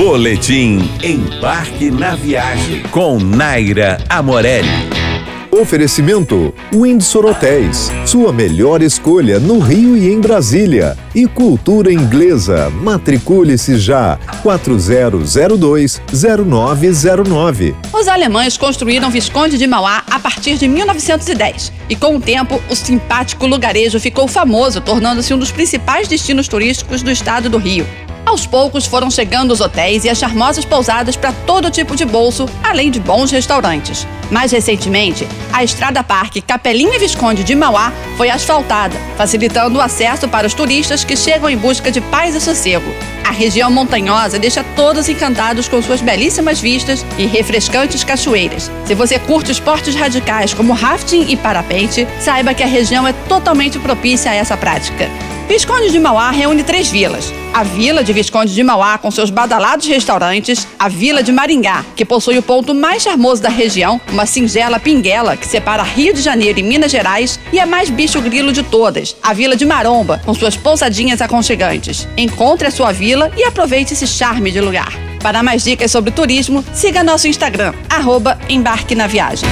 Boletim Embarque na Viagem com Naira Amorelli. Oferecimento Windsor Hotéis, sua melhor escolha no Rio e em Brasília. E Cultura Inglesa, matricule-se já, 4002-0909. Os alemães construíram Visconde de Mauá a partir de 1910 e com o tempo o simpático lugarejo ficou famoso, tornando-se um dos principais destinos turísticos do estado do Rio. Aos poucos foram chegando os hotéis e as charmosas pousadas para todo tipo de bolso, além de bons restaurantes. Mais recentemente, a Estrada Parque Capelinha Visconde de Mauá foi asfaltada, facilitando o acesso para os turistas que chegam em busca de paz e sossego. A região montanhosa deixa todos encantados com suas belíssimas vistas e refrescantes cachoeiras. Se você curte esportes radicais como rafting e parapente, saiba que a região é totalmente propícia a essa prática. Visconde de Mauá reúne três vilas. A Vila de Visconde de Mauá, com seus badalados restaurantes, a Vila de Maringá, que possui o ponto mais charmoso da região, uma singela pinguela que separa Rio de Janeiro e Minas Gerais, e a mais bicho grilo de todas, a Vila de Maromba, com suas pousadinhas aconchegantes. Encontre a sua vila e aproveite esse charme de lugar. Para mais dicas sobre turismo, siga nosso Instagram, arroba Embarque na Viagem.